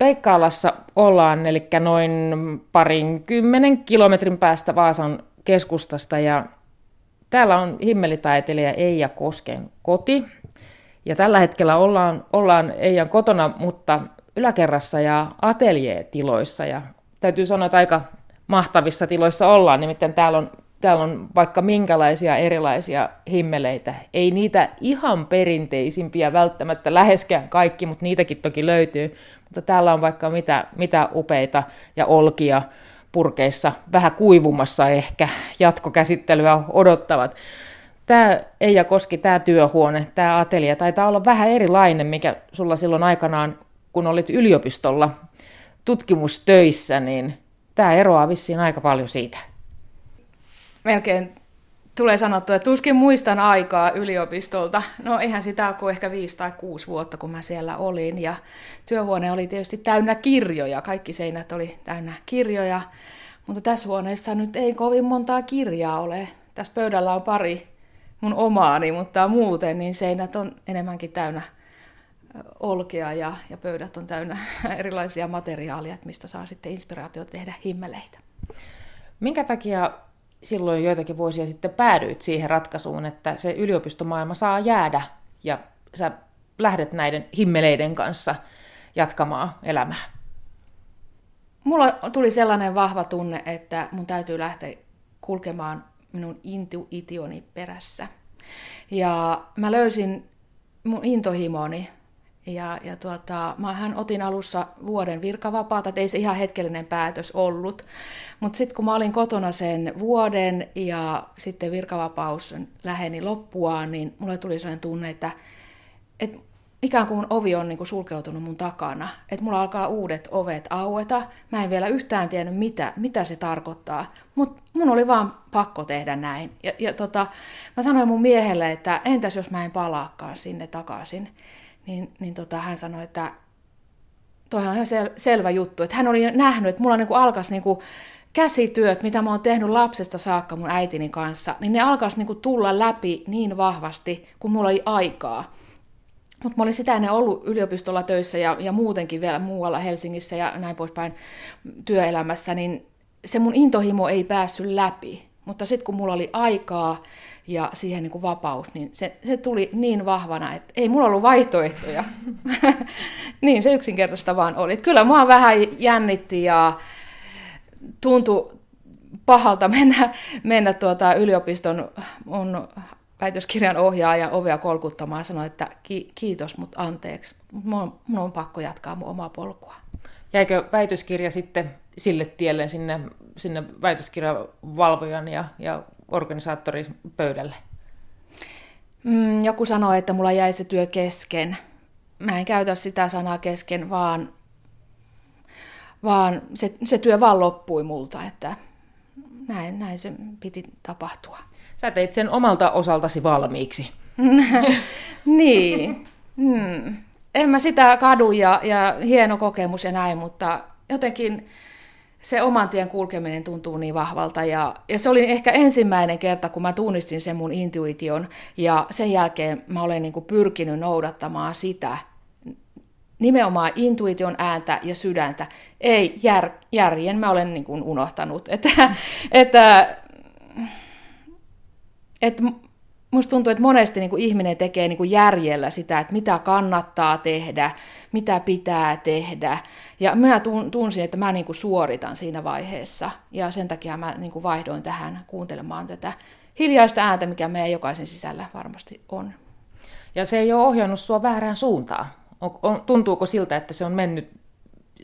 Peikkaalassa ollaan, eli noin parin kymmenen kilometrin päästä Vaasan keskustasta. Ja täällä on himmelitaiteilija Eija Kosken koti. Ja tällä hetkellä ollaan, ollaan Eijan kotona, mutta yläkerrassa ja ateljeetiloissa. Ja täytyy sanoa, että aika mahtavissa tiloissa ollaan, nimittäin täällä on, täällä on vaikka minkälaisia erilaisia himmeleitä. Ei niitä ihan perinteisimpiä välttämättä läheskään kaikki, mutta niitäkin toki löytyy. Mutta täällä on vaikka mitä, mitä upeita ja olkia purkeissa, vähän kuivumassa ehkä, jatkokäsittelyä odottavat. Tämä Eija Koski, tämä työhuone, tämä atelia taitaa olla vähän erilainen, mikä sulla silloin aikanaan, kun olit yliopistolla tutkimustöissä, niin tämä eroaa vissiin aika paljon siitä. Melkein tulee sanottua, että tuskin muistan aikaa yliopistolta. No eihän sitä ole kuin ehkä viisi tai kuusi vuotta, kun mä siellä olin. Ja työhuone oli tietysti täynnä kirjoja. Kaikki seinät oli täynnä kirjoja. Mutta tässä huoneessa nyt ei kovin montaa kirjaa ole. Tässä pöydällä on pari mun omaani, mutta muuten niin seinät on enemmänkin täynnä olkea ja, ja pöydät on täynnä erilaisia materiaaleja, mistä saa sitten inspiraatio tehdä himmeleitä. Minkä takia silloin joitakin vuosia sitten päädyit siihen ratkaisuun, että se yliopistomaailma saa jäädä ja sä lähdet näiden himmeleiden kanssa jatkamaan elämää? Mulla tuli sellainen vahva tunne, että mun täytyy lähteä kulkemaan minun intuitioni perässä. Ja mä löysin mun intohimoni ja, ja tuota, mähän otin alussa vuoden virkavapaata, että ei se ihan hetkellinen päätös ollut. Mutta sitten kun mä olin kotona sen vuoden ja sitten virkavapaus läheni loppuaan, niin mulle tuli sellainen tunne, että, että ikään kuin mun ovi on niin sulkeutunut mun takana. Että mulla alkaa uudet ovet aueta. Mä en vielä yhtään tiennyt, mitä, mitä se tarkoittaa. Mutta mun oli vaan pakko tehdä näin. Ja, ja tota, mä sanoin mun miehelle, että entäs jos mä en palaakaan sinne takaisin niin, niin tota, hän sanoi, että toihan on ihan sel- selvä juttu, että hän oli nähnyt, että mulla niin alkaisi niin käsityöt, mitä mä oon tehnyt lapsesta saakka mun äitini kanssa, niin ne alkaisi niin tulla läpi niin vahvasti, kun mulla oli aikaa. Mutta mä olin sitä ennen ollut yliopistolla töissä ja, ja muutenkin vielä muualla Helsingissä ja näin poispäin työelämässä, niin se mun intohimo ei päässyt läpi. Mutta sitten kun mulla oli aikaa ja siihen niin kuin vapaus, niin se, se tuli niin vahvana, että ei mulla ollut vaihtoehtoja. niin se yksinkertaista vaan oli. Että kyllä mua vähän jännitti ja tuntui pahalta mennä, mennä tuota yliopiston mun väitöskirjan ohjaajan ovea kolkuttamaan ja sanoa, että ki- kiitos, mutta anteeksi. Mun, mun on pakko jatkaa mun omaa polkua. Jäikö väitöskirja sitten sille tielle sinne, sinne väitöskirjavalvojan ja, ja organisaattorin pöydälle? Mm, joku sanoi, että mulla jäi se työ kesken. Mä en käytä sitä sanaa kesken, vaan, vaan se, se työ vaan loppui multa, että näin, näin se piti tapahtua. Sä teit sen omalta osaltasi valmiiksi. niin. Hmm. En mä sitä kadu ja, ja hieno kokemus ja näin, mutta jotenkin se oman tien kulkeminen tuntuu niin vahvalta. Ja, ja se oli ehkä ensimmäinen kerta, kun mä tunnistin sen mun intuition. Ja sen jälkeen mä olen niin kuin pyrkinyt noudattamaan sitä nimenomaan intuition ääntä ja sydäntä. Ei jär, järjen mä olen niin kuin unohtanut. Että, että, että Musta tuntuu, että monesti niin kuin ihminen tekee niin kuin järjellä sitä, että mitä kannattaa tehdä, mitä pitää tehdä. Ja minä tunsin, että mä niin kuin suoritan siinä vaiheessa. Ja sen takia mä niin kuin vaihdoin tähän kuuntelemaan tätä hiljaista ääntä, mikä meidän jokaisen sisällä varmasti on. Ja se ei ole ohjannut sua väärään suuntaan. On, on, tuntuuko siltä, että se on mennyt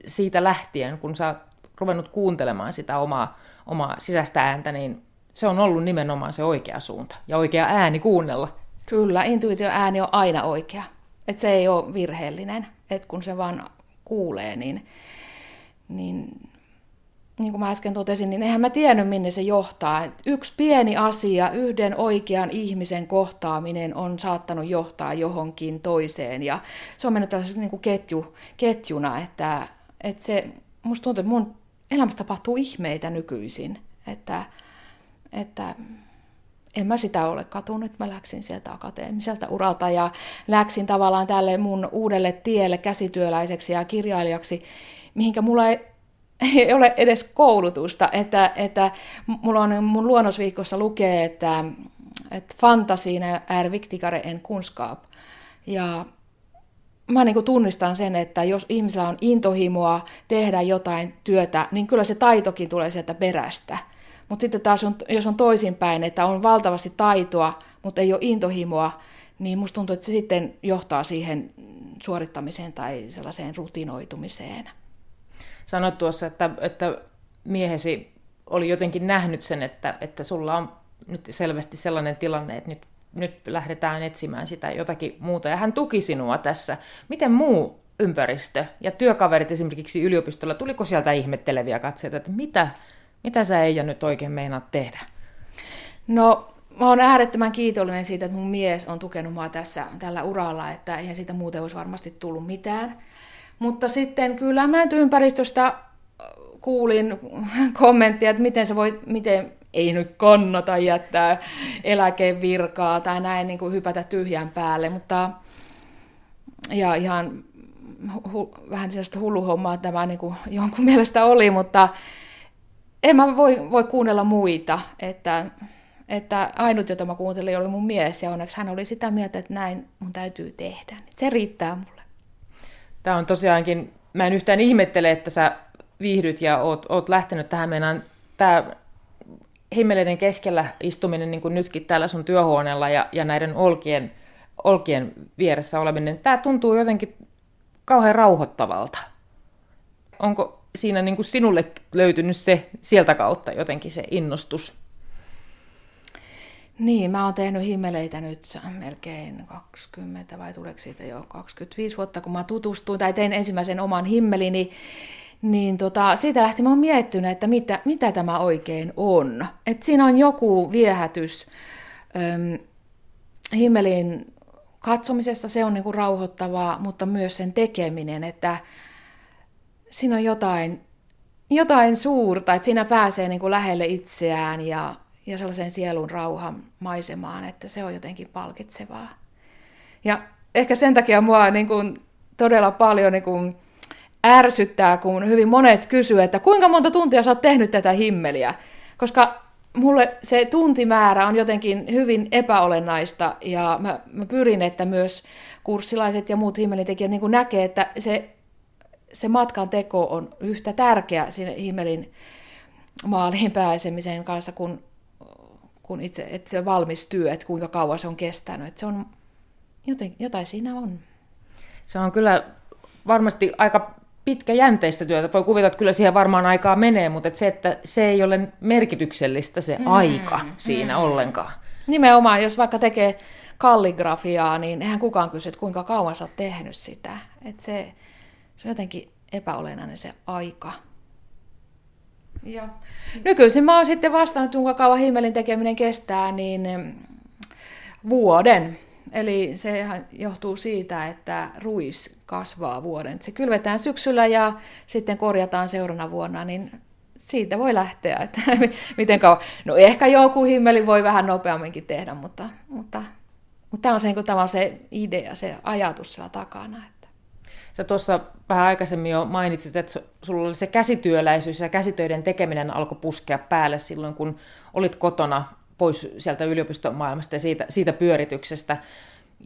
siitä lähtien, kun sä oot ruvennut kuuntelemaan sitä omaa, omaa sisäistä ääntä, niin se on ollut nimenomaan se oikea suunta ja oikea ääni kuunnella. Kyllä, intuitio ääni on aina oikea. Et se ei ole virheellinen. Et kun se vaan kuulee, niin, niin niin kuin mä äsken totesin, niin eihän mä tiennyt, minne se johtaa. Et yksi pieni asia, yhden oikean ihmisen kohtaaminen on saattanut johtaa johonkin toiseen. Ja se on mennyt tällaisena niin kuin ketju, ketjuna, että, että se, musta tuntuu, että mun elämässä tapahtuu ihmeitä nykyisin. Että, että en mä sitä ole katunut. Mä läksin sieltä akateemiselta uralta ja läksin tavallaan tälle mun uudelle tielle käsityöläiseksi ja kirjailijaksi, mihinkä mulla ei, ei ole edes koulutusta. Että, että mulla on mun luonnosviikossa lukee, että, että fantasin är viktigare än kunskap. Ja mä niin tunnistan sen, että jos ihmisellä on intohimoa tehdä jotain työtä, niin kyllä se taitokin tulee sieltä perästä. Mutta sitten taas, on, jos on toisinpäin, että on valtavasti taitoa, mutta ei ole intohimoa, niin musta tuntuu, että se sitten johtaa siihen suorittamiseen tai sellaiseen rutinoitumiseen. Sanoit tuossa, että, että miehesi oli jotenkin nähnyt sen, että, että sulla on nyt selvästi sellainen tilanne, että nyt, nyt lähdetään etsimään sitä jotakin muuta. Ja hän tuki sinua tässä. Miten muu ympäristö ja työkaverit esimerkiksi yliopistolla, tuliko sieltä ihmetteleviä katseita, että mitä, mitä sä Eija nyt oikein meinaat tehdä? No, mä oon äärettömän kiitollinen siitä, että mun mies on tukenut mua tässä tällä uralla, että eihän siitä muuten olisi varmasti tullut mitään. Mutta sitten kyllä mä ympäristöstä kuulin kommenttia, että miten se voi, miten ei nyt kannata jättää eläkevirkaa tai näin niin kuin hypätä tyhjän päälle, mutta ja ihan hu, vähän sellaista hulluhommaa tämä niin kuin jonkun mielestä oli, mutta en mä voi, voi kuunnella muita, että, että ainut, jota mä kuuntelin, oli mun mies, ja onneksi hän oli sitä mieltä, että näin mun täytyy tehdä. Se riittää mulle. Tämä on tosiaankin, mä en yhtään ihmettele, että sä viihdyt ja oot, oot lähtenyt tähän. Meinaan, tämä himmeleiden keskellä istuminen, niin kuin nytkin täällä sun työhuoneella ja, ja näiden olkien, olkien vieressä oleminen, tämä tuntuu jotenkin kauhean rauhoittavalta. Onko siinä niin kuin sinulle löytynyt se sieltä kautta jotenkin se innostus? Niin, mä oon tehnyt himmeleitä nyt melkein 20 vai tuleeko siitä jo 25 vuotta, kun mä tutustuin tai tein ensimmäisen oman himmelini. Niin tota, siitä lähti mä oon miettinyt, että mitä, mitä tämä oikein on. Et siinä on joku viehätys äm, himmelin katsomisesta, se on niinku rauhoittavaa, mutta myös sen tekeminen, että siinä on jotain, jotain suurta, että siinä pääsee niin kuin lähelle itseään ja, ja sellaiseen sielun rauhan maisemaan, että se on jotenkin palkitsevaa. Ja ehkä sen takia mua niin kuin todella paljon niin kuin ärsyttää, kun hyvin monet kysyvät, että kuinka monta tuntia sä oot tehnyt tätä himmeliä, koska mulle se tuntimäärä on jotenkin hyvin epäolennaista ja mä, mä pyrin, että myös kurssilaiset ja muut himmelintekijät niin näkee, että se se matkan teko on yhtä tärkeä sinne himmelin maaliin pääsemisen kanssa kuin, kun itse että se valmis työ, että kuinka kauan se on kestänyt. Että se on, joten, jotain siinä on. Se on kyllä varmasti aika pitkäjänteistä työtä. Voi kuvitella, että kyllä siihen varmaan aikaa menee, mutta että se, että se ei ole merkityksellistä se mm, aika siinä mm. ollenkaan. Nimenomaan, jos vaikka tekee kalligrafiaa, niin eihän kukaan kysy, että kuinka kauan sä oot tehnyt sitä. Että se, se on jotenkin epäolennainen se aika. Ja. Nykyisin mä oon sitten vastannut, kuinka kauan himmelin tekeminen kestää, niin vuoden. Eli sehän johtuu siitä, että ruis kasvaa vuoden. Se kylvetään syksyllä ja sitten korjataan seuraavana vuonna, niin siitä voi lähteä, että miten kauan. No ehkä joku himmeli voi vähän nopeamminkin tehdä, mutta, mutta, mutta tämä on se, niin tämä on se idea, se ajatus siellä takana. Sä tuossa vähän aikaisemmin jo mainitsit, että sulla oli se käsityöläisyys ja käsitöiden tekeminen alkoi puskea päälle silloin, kun olit kotona pois sieltä yliopistomaailmasta ja siitä, siitä pyörityksestä.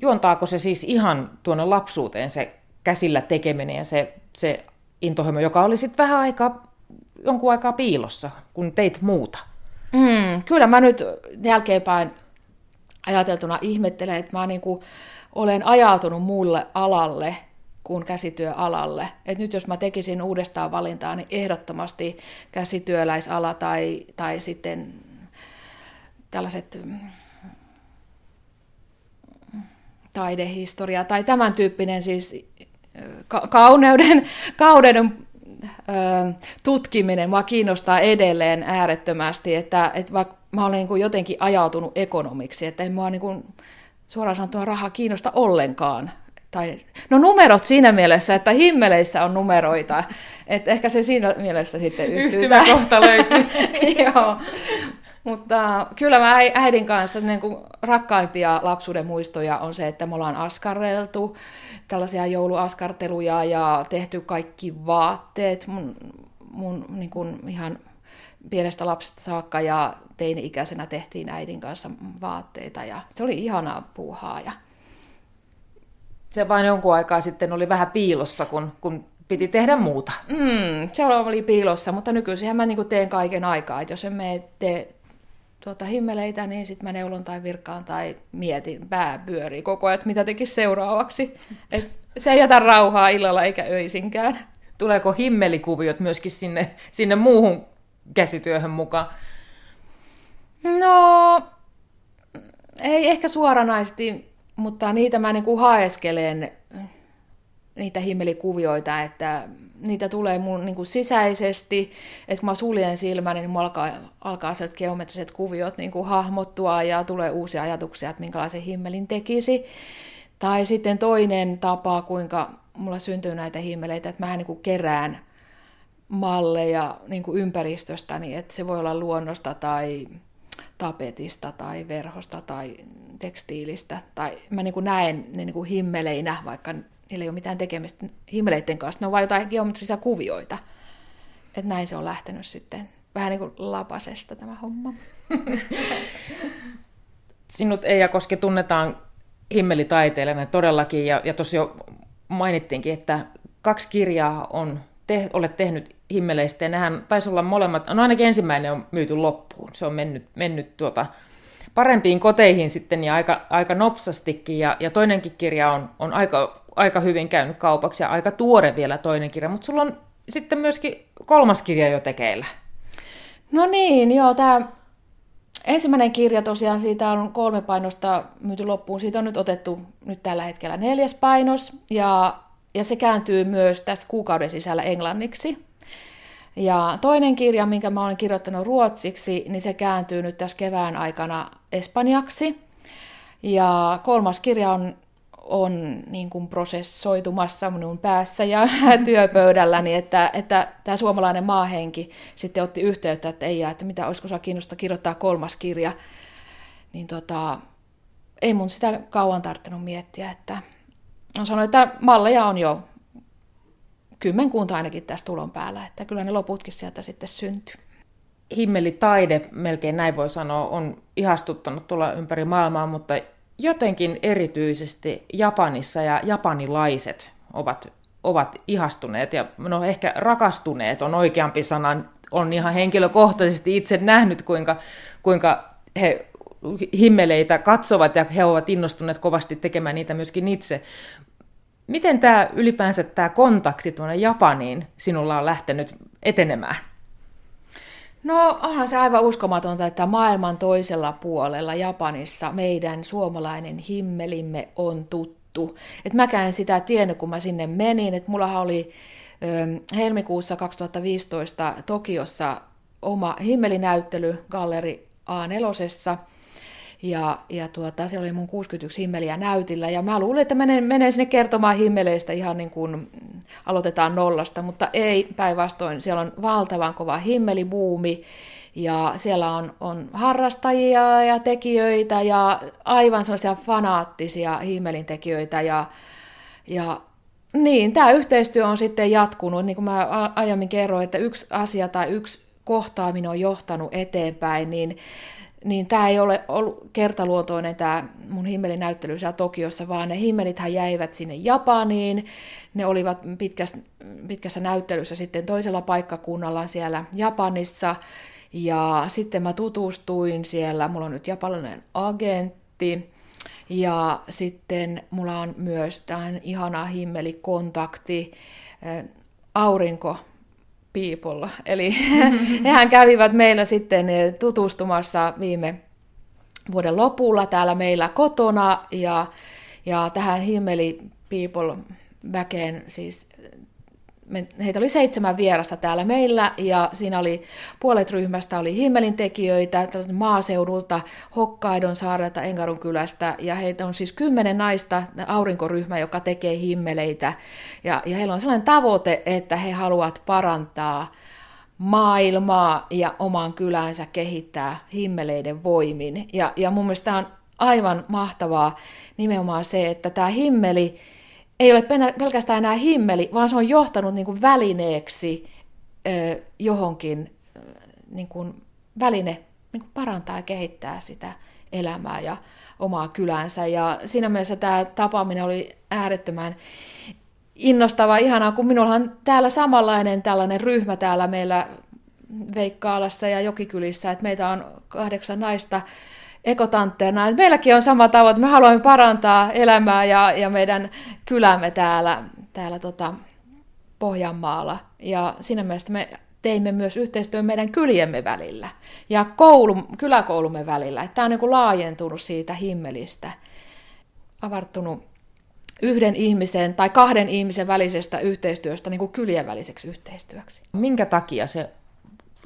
Juontaako se siis ihan tuonne lapsuuteen se käsillä tekeminen ja se, se intohimo, joka oli sitten vähän aikaa, jonkun aikaa piilossa, kun teit muuta? Mm, kyllä mä nyt jälkeenpäin ajateltuna ihmettelen, että mä niinku olen ajautunut muulle alalle – kuin käsityöalalle. Et nyt jos mä tekisin uudestaan valintaa, niin ehdottomasti käsityöläisala tai, tai sitten tällaiset mm, taidehistoria tai tämän tyyppinen siis ka- kauneuden, kauneuden tutkiminen mua kiinnostaa edelleen äärettömästi, että, että vaikka mä olen niin jotenkin ajautunut ekonomiksi, että en mua niin kuin, suoraan sanottuna raha kiinnosta ollenkaan tai, no numerot siinä mielessä, että himmeleissä on numeroita, että ehkä se siinä mielessä sitten yhtyy. Yhtymäkohta löytyy. Joo. Mutta kyllä mä äidin kanssa niin kuin rakkaimpia lapsuuden muistoja on se, että me ollaan askarreltu, tällaisia jouluaskarteluja ja tehty kaikki vaatteet mun, mun niin kuin ihan pienestä lapsesta saakka ja teini-ikäisenä tehtiin äidin kanssa vaatteita ja se oli ihanaa puuhaa. Ja... Se vain jonkun aikaa sitten oli vähän piilossa, kun, kun piti tehdä muuta. Mm, se oli piilossa, mutta nykyisin mä niin teen kaiken aikaa. Että jos en mene tee tuota, himmeleitä, niin sitten mä neulon tai virkkaan tai mietin, pää pyörii koko ajan, että mitä tekisi seuraavaksi. Et se ei jätä rauhaa illalla eikä öisinkään. Tuleeko himmelikuviot myöskin sinne, sinne muuhun käsityöhön mukaan? No, ei ehkä suoranaisesti, mutta niitä mä niin kuin haeskelen, niitä himmelikuvioita, että niitä tulee mun niin sisäisesti, että kun mä suljen silmän, niin mulla alkaa, alkaa sellaiset geometriset kuviot niin hahmottua ja tulee uusia ajatuksia, että minkälaisen himmelin tekisi. Tai sitten toinen tapa, kuinka mulla syntyy näitä himmeleitä, että mä niin kerään malleja niin kuin ympäristöstä, niin että se voi olla luonnosta tai tapetista tai verhosta tai tekstiilistä. Tai mä niin kuin näen ne niin kuin himmeleinä, vaikka niillä ei ole mitään tekemistä himmeleiden kanssa. Ne on vain jotain geometrisia kuvioita. Että näin se on lähtenyt sitten vähän niin kuin lapasesta tämä homma. Sinut Eija Koski tunnetaan himmelitaiteilijana todellakin, ja, ja tosiaan mainittiinkin, että kaksi kirjaa on te, olet tehnyt himmeleistä, ja nehän taisi olla molemmat, no ainakin ensimmäinen on myyty loppuun, se on mennyt, mennyt tuota, parempiin koteihin sitten ja aika, aika nopsastikin, ja, ja toinenkin kirja on, on aika, aika hyvin käynyt kaupaksi, ja aika tuore vielä toinen kirja, mutta sulla on sitten myöskin kolmas kirja jo tekeillä. No niin, joo, tämä ensimmäinen kirja tosiaan, siitä on kolme painosta myyty loppuun, siitä on nyt otettu nyt tällä hetkellä neljäs painos, ja ja se kääntyy myös tästä kuukauden sisällä englanniksi. Ja toinen kirja, minkä mä olen kirjoittanut ruotsiksi, niin se kääntyy nyt tässä kevään aikana espanjaksi. Ja kolmas kirja on, on niin kuin prosessoitumassa minun päässä ja työpöydälläni, että, että tämä suomalainen maahenki sitten otti yhteyttä, että ei että mitä olisiko saa kiinnostaa kirjoittaa kolmas kirja. Niin tota, ei mun sitä kauan tarvinnut miettiä, että sanoin, että malleja on jo kymmenkunta ainakin tässä tulon päällä, että kyllä ne loputkin sieltä sitten syntyy. Himmelitaide, melkein näin voi sanoa, on ihastuttanut tulla ympäri maailmaa, mutta jotenkin erityisesti Japanissa ja japanilaiset ovat, ovat ihastuneet ja no ehkä rakastuneet on oikeampi sana. On ihan henkilökohtaisesti itse nähnyt, kuinka, kuinka he himmeleitä katsovat ja he ovat innostuneet kovasti tekemään niitä myöskin itse. Miten tämä ylipäänsä tämä kontakti tuonne Japaniin sinulla on lähtenyt etenemään? No onhan se aivan uskomatonta, että maailman toisella puolella Japanissa meidän suomalainen himmelimme on tuttu. Et mäkään sitä tiennyt, kun mä sinne menin. Et mullahan oli ö, helmikuussa 2015 Tokiossa oma himmelinäyttely Galleri A4. Ja, ja tuota, se oli mun 61 himmeliä näytillä, ja mä luulin, että menen, menen sinne kertomaan himmeleistä ihan niin kuin aloitetaan nollasta, mutta ei päinvastoin. Siellä on valtavan kova himmelibuumi, ja siellä on, on harrastajia ja tekijöitä, ja aivan sellaisia fanaattisia himmelintekijöitä, ja, ja niin, tämä yhteistyö on sitten jatkunut, niin kuin mä aiemmin kerroin, että yksi asia tai yksi kohtaaminen on johtanut eteenpäin, niin niin tämä ei ole ollut kertaluotoinen tämä mun himmelinäyttely siellä Tokiossa, vaan ne himmelithän jäivät sinne Japaniin. Ne olivat pitkässä, pitkässä näyttelyssä sitten toisella paikkakunnalla siellä Japanissa. Ja sitten mä tutustuin siellä, mulla on nyt japanilainen agentti, ja sitten mulla on myös tällainen ihana himmelikontakti, aurinko people. Eli hehän kävivät meillä sitten tutustumassa viime vuoden lopulla täällä meillä kotona ja, ja tähän himmeli people väkeen siis heitä oli seitsemän vierasta täällä meillä, ja siinä oli puolet ryhmästä oli himmelintekijöitä maaseudulta, Hokkaidon saarelta, Engarun kylästä, ja heitä on siis kymmenen naista, aurinkoryhmä, joka tekee himmeleitä, ja, ja heillä on sellainen tavoite, että he haluavat parantaa maailmaa ja oman kylänsä kehittää himmeleiden voimin. Ja, ja mun mielestä on aivan mahtavaa nimenomaan se, että tämä himmeli ei ole pelkästään enää himmeli, vaan se on johtanut niin kuin välineeksi johonkin niin kuin väline niin kuin parantaa ja kehittää sitä elämää ja omaa kylänsä. Ja siinä mielessä tämä tapaaminen oli äärettömän innostavaa, ihanaa, kun minulla on täällä samanlainen tällainen ryhmä täällä meillä Veikkaalassa ja Jokikylissä, että meitä on kahdeksan naista ekotantteena. Meilläkin on sama tavoite, me haluamme parantaa elämää ja, ja meidän kylämme täällä, täällä tota Pohjanmaalla. Ja siinä mielessä me teimme myös yhteistyön meidän kyljemme välillä ja koulu, kyläkoulumme välillä. Tämä on niin kuin laajentunut siitä himmelistä, avartunut yhden ihmisen tai kahden ihmisen välisestä yhteistyöstä niin kuin kyljen väliseksi yhteistyöksi. Minkä takia se,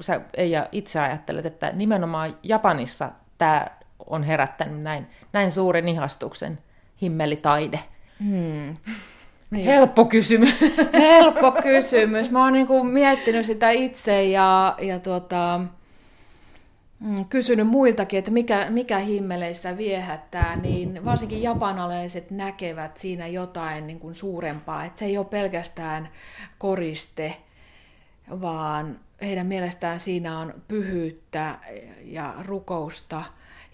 sä Eija itse ajattelet, että nimenomaan Japanissa tämä on herättänyt näin, näin suuren ihastuksen himmelitaide? Hmm. Niin Helppo kysymys. Helppo kysymys. Mä oon niin kuin miettinyt sitä itse ja, ja tuota, mm, kysynyt muiltakin, että mikä, mikä himmeleissä viehättää, niin varsinkin japanalaiset näkevät siinä jotain niin kuin suurempaa. Että se ei ole pelkästään koriste, vaan heidän mielestään siinä on pyhyyttä ja rukousta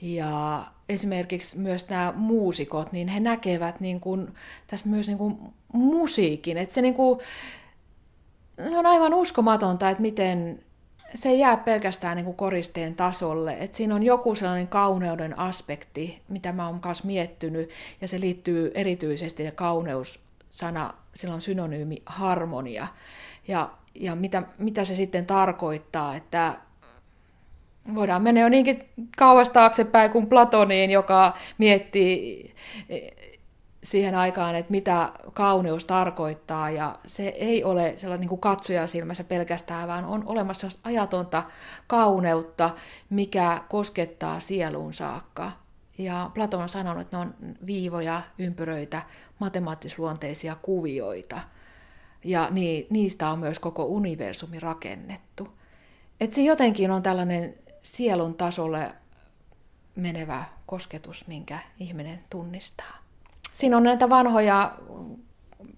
ja esimerkiksi myös nämä muusikot, niin he näkevät niin kuin, tässä myös niin kuin musiikin. Että se, niin kuin, se on aivan uskomatonta, että miten se ei jää pelkästään niin kuin koristeen tasolle. että siinä on joku sellainen kauneuden aspekti, mitä mä oon myös miettinyt, ja se liittyy erityisesti, ja kauneus-sana, sillä on synonyymi harmonia. Ja, ja mitä, mitä se sitten tarkoittaa, että voidaan mennä jo niinkin kauas taaksepäin kuin Platoniin, joka miettii siihen aikaan, että mitä kauneus tarkoittaa, ja se ei ole sellainen niin kuin silmässä pelkästään, vaan on olemassa ajatonta kauneutta, mikä koskettaa sieluun saakka. Ja Platon on sanonut, että ne on viivoja, ympyröitä, matemaattisluonteisia kuvioita, ja niistä on myös koko universumi rakennettu. Että se jotenkin on tällainen sielun tasolle menevä kosketus, minkä ihminen tunnistaa. Siinä on näitä vanhoja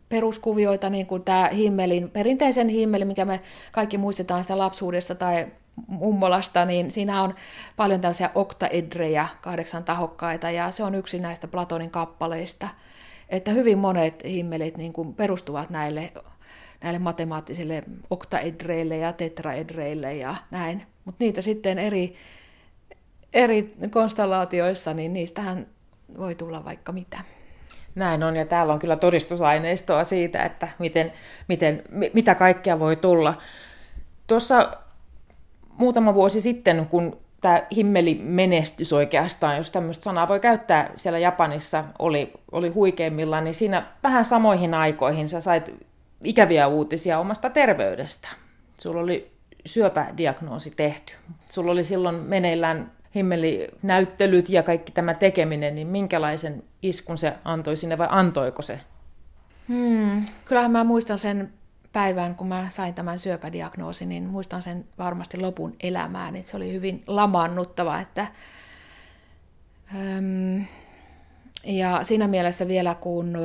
peruskuvioita, niin kuin tämä himmelin, perinteisen himmelin, mikä me kaikki muistetaan sitä lapsuudessa tai mummolasta, niin siinä on paljon tällaisia oktaedrejä, kahdeksan tahokkaita, ja se on yksi näistä Platonin kappaleista. Että hyvin monet himmelit niin kuin perustuvat näille, näille matemaattisille oktaedreille ja tetraedreille ja näin. Mutta niitä sitten eri, eri konstellaatioissa, niin niistähän voi tulla vaikka mitä. Näin on, ja täällä on kyllä todistusaineistoa siitä, että miten, miten, mitä kaikkea voi tulla. Tuossa muutama vuosi sitten, kun tämä himmeli menestys oikeastaan, jos tämmöistä sanaa voi käyttää siellä Japanissa, oli, oli huikeimmillaan, niin siinä vähän samoihin aikoihin sä sait ikäviä uutisia omasta terveydestä. Sulla oli syöpädiagnoosi tehty. Sulla oli silloin meneillään himmelinäyttelyt ja kaikki tämä tekeminen, niin minkälaisen iskun se antoi sinne vai antoiko se? Hmm, kyllähän mä muistan sen päivän, kun mä sain tämän syöpädiagnoosin, niin muistan sen varmasti lopun elämään. Niin se oli hyvin lamannuttava, että ja siinä mielessä vielä, kun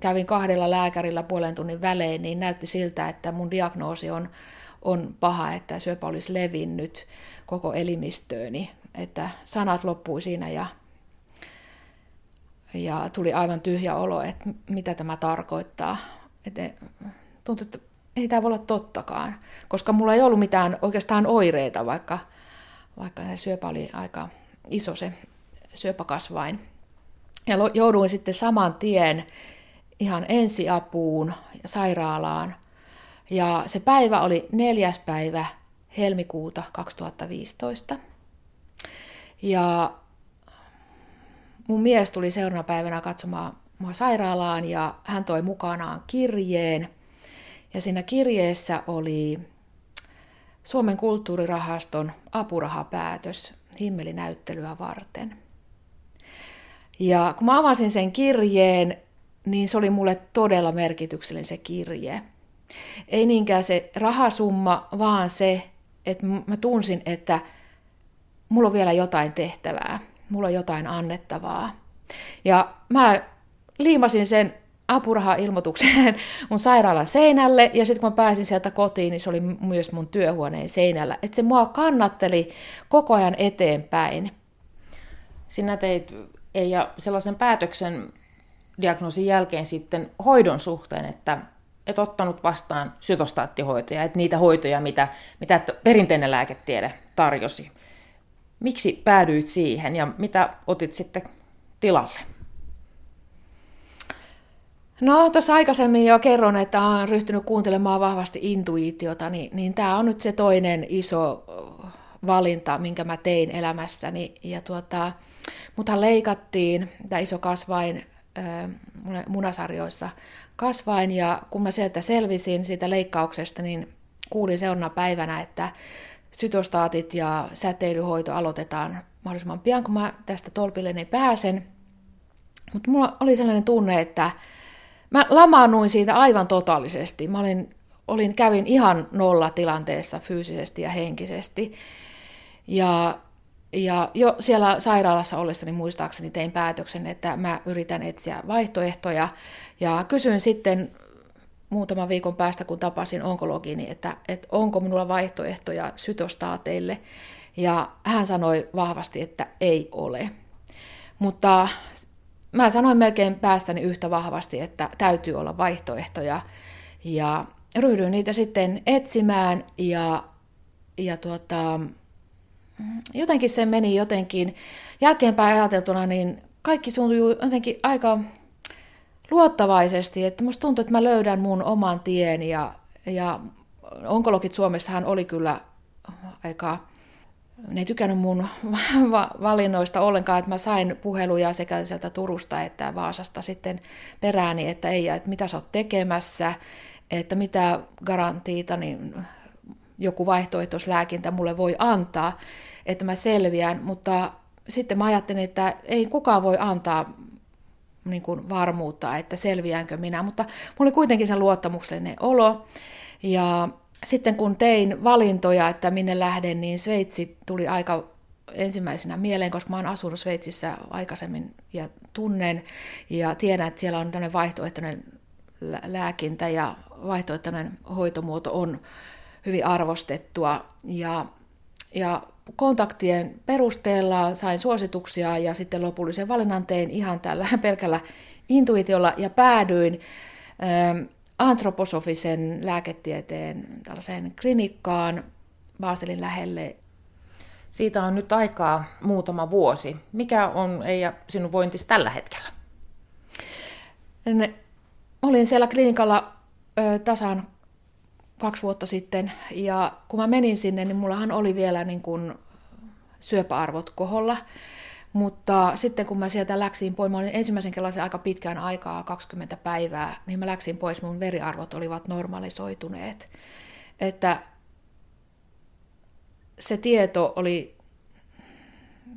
kävin kahdella lääkärillä puolen tunnin välein, niin näytti siltä, että mun diagnoosi on on paha, että syöpä olisi levinnyt koko elimistööni, että sanat loppui siinä ja, ja tuli aivan tyhjä olo, että mitä tämä tarkoittaa. Että tuntui, että ei tämä voi olla tottakaan, koska mulla ei ollut mitään oikeastaan oireita, vaikka, vaikka se syöpä oli aika iso se syöpäkasvain. Ja jouduin sitten saman tien ihan ensiapuun ja sairaalaan – ja se päivä oli neljäs päivä helmikuuta 2015. Ja mun mies tuli seuraavana päivänä katsomaan mua sairaalaan ja hän toi mukanaan kirjeen. Ja siinä kirjeessä oli Suomen kulttuurirahaston apurahapäätös himmelinäyttelyä varten. Ja kun mä avasin sen kirjeen, niin se oli mulle todella merkityksellinen se kirje – Ei niinkään se rahasumma, vaan se, että mä tunsin, että mulla on vielä jotain tehtävää, mulla on jotain annettavaa. Ja mä liimasin sen apuraha-ilmoitukseen mun sairaalan seinälle, ja sitten kun mä pääsin sieltä kotiin, niin se oli myös mun työhuoneen seinällä. Että se mua kannatteli koko ajan eteenpäin. Sinä teit ja sellaisen päätöksen diagnoosin jälkeen sitten hoidon suhteen, että et ottanut vastaan sytostaattihoitoja, että niitä hoitoja, mitä, mitä perinteinen lääketiede tarjosi. Miksi päädyit siihen ja mitä otit sitten tilalle? No tuossa aikaisemmin jo kerron, että olen ryhtynyt kuuntelemaan vahvasti intuitiota, niin, niin tämä on nyt se toinen iso valinta, minkä mä tein elämässäni. Ja tuota, muthan leikattiin, tämä iso kasvain munasarjoissa kasvain, ja kun mä sieltä selvisin siitä leikkauksesta, niin kuulin seuraavana päivänä, että sytostaatit ja säteilyhoito aloitetaan mahdollisimman pian, kun mä tästä tolpilleni pääsen. Mutta mulla oli sellainen tunne, että mä lamaannuin siitä aivan totaalisesti. Mä olin, olin, kävin ihan nolla tilanteessa fyysisesti ja henkisesti. Ja, ja jo siellä sairaalassa ollessani muistaakseni tein päätöksen, että mä yritän etsiä vaihtoehtoja. Ja kysyin sitten muutaman viikon päästä, kun tapasin onkologini, että, että onko minulla vaihtoehtoja sytostaateille. Ja hän sanoi vahvasti, että ei ole. Mutta mä sanoin melkein päästäni yhtä vahvasti, että täytyy olla vaihtoehtoja. Ja ryhdyin niitä sitten etsimään ja, ja tuota, jotenkin se meni jotenkin, jälkeenpäin ajateltuna, niin kaikki suuntui jotenkin aika luottavaisesti, että musta tuntuu, että mä löydän mun oman tien ja, ja onkologit Suomessahan oli kyllä aika ne ei tykännyt mun valinnoista ollenkaan, että mä sain puheluja sekä sieltä Turusta että Vaasasta sitten perääni, että ei, että mitä sä oot tekemässä, että mitä garantiita niin joku vaihtoehtoislääkintä mulle voi antaa, että mä selviän, mutta sitten mä ajattelin, että ei kukaan voi antaa niin kuin varmuutta, että selviäänkö minä, mutta mulla oli kuitenkin sen luottamuksellinen olo, ja sitten kun tein valintoja, että minne lähden, niin Sveitsi tuli aika ensimmäisenä mieleen, koska mä oon asunut Sveitsissä aikaisemmin ja tunnen ja tiedän, että siellä on tämmöinen vaihtoehtoinen lääkintä ja vaihtoehtoinen hoitomuoto on hyvin arvostettua. Ja, ja kontaktien perusteella sain suosituksia ja sitten lopullisen valinnan tein ihan tällä pelkällä intuitiolla ja päädyin antroposofisen lääketieteen tällaiseen klinikkaan Baselin lähelle. Siitä on nyt aikaa muutama vuosi. Mikä on Eija sinun vointis tällä hetkellä? Olin siellä klinikalla ö, tasan kaksi vuotta sitten ja kun mä menin sinne, niin mullahan oli vielä niin kuin syöpäarvot koholla. Mutta sitten kun mä sieltä läksin pois, mä olin ensimmäisen kerran aika pitkään aikaa, 20 päivää, niin mä läksin pois, mun veriarvot olivat normalisoituneet. Että se tieto oli,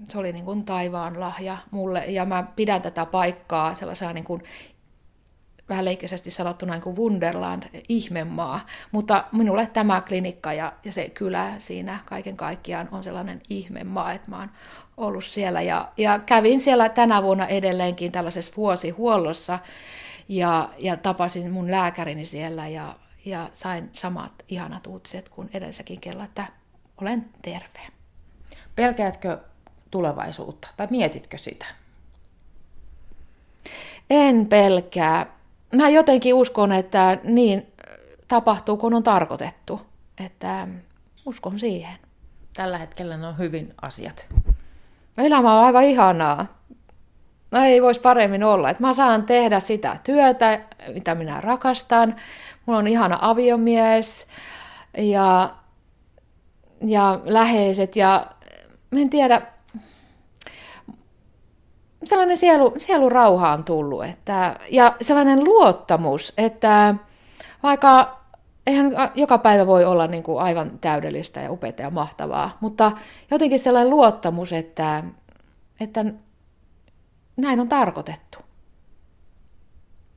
se oli niin kuin taivaan lahja mulle, ja mä pidän tätä paikkaa sellaisena niin kuin vähän leikkisästi sanottuna niin kuin Wunderland, ihmemaa. Mutta minulle tämä klinikka ja, ja se kylä siinä kaiken kaikkiaan on sellainen ihmemaa, että mä oon ollut siellä. Ja, ja kävin siellä tänä vuonna edelleenkin tällaisessa vuosihuollossa ja, ja tapasin mun lääkärini siellä ja, ja sain samat ihanat uutiset kuin edellisäkin kello, että olen terve. Pelkäätkö tulevaisuutta tai mietitkö sitä? En pelkää. Mä jotenkin uskon, että niin tapahtuu, kun on tarkoitettu. Että uskon siihen. Tällä hetkellä ne on hyvin asiat. Elämä on aivan ihanaa. No ei voisi paremmin olla. Että mä saan tehdä sitä työtä, mitä minä rakastan. Mulla on ihana aviomies ja, ja läheiset ja en tiedä, sellainen sielu, sielun rauha on tullut. Että, ja sellainen luottamus, että vaikka eihän joka päivä voi olla niin kuin aivan täydellistä ja upeaa ja mahtavaa, mutta jotenkin sellainen luottamus, että, että näin on tarkoitettu.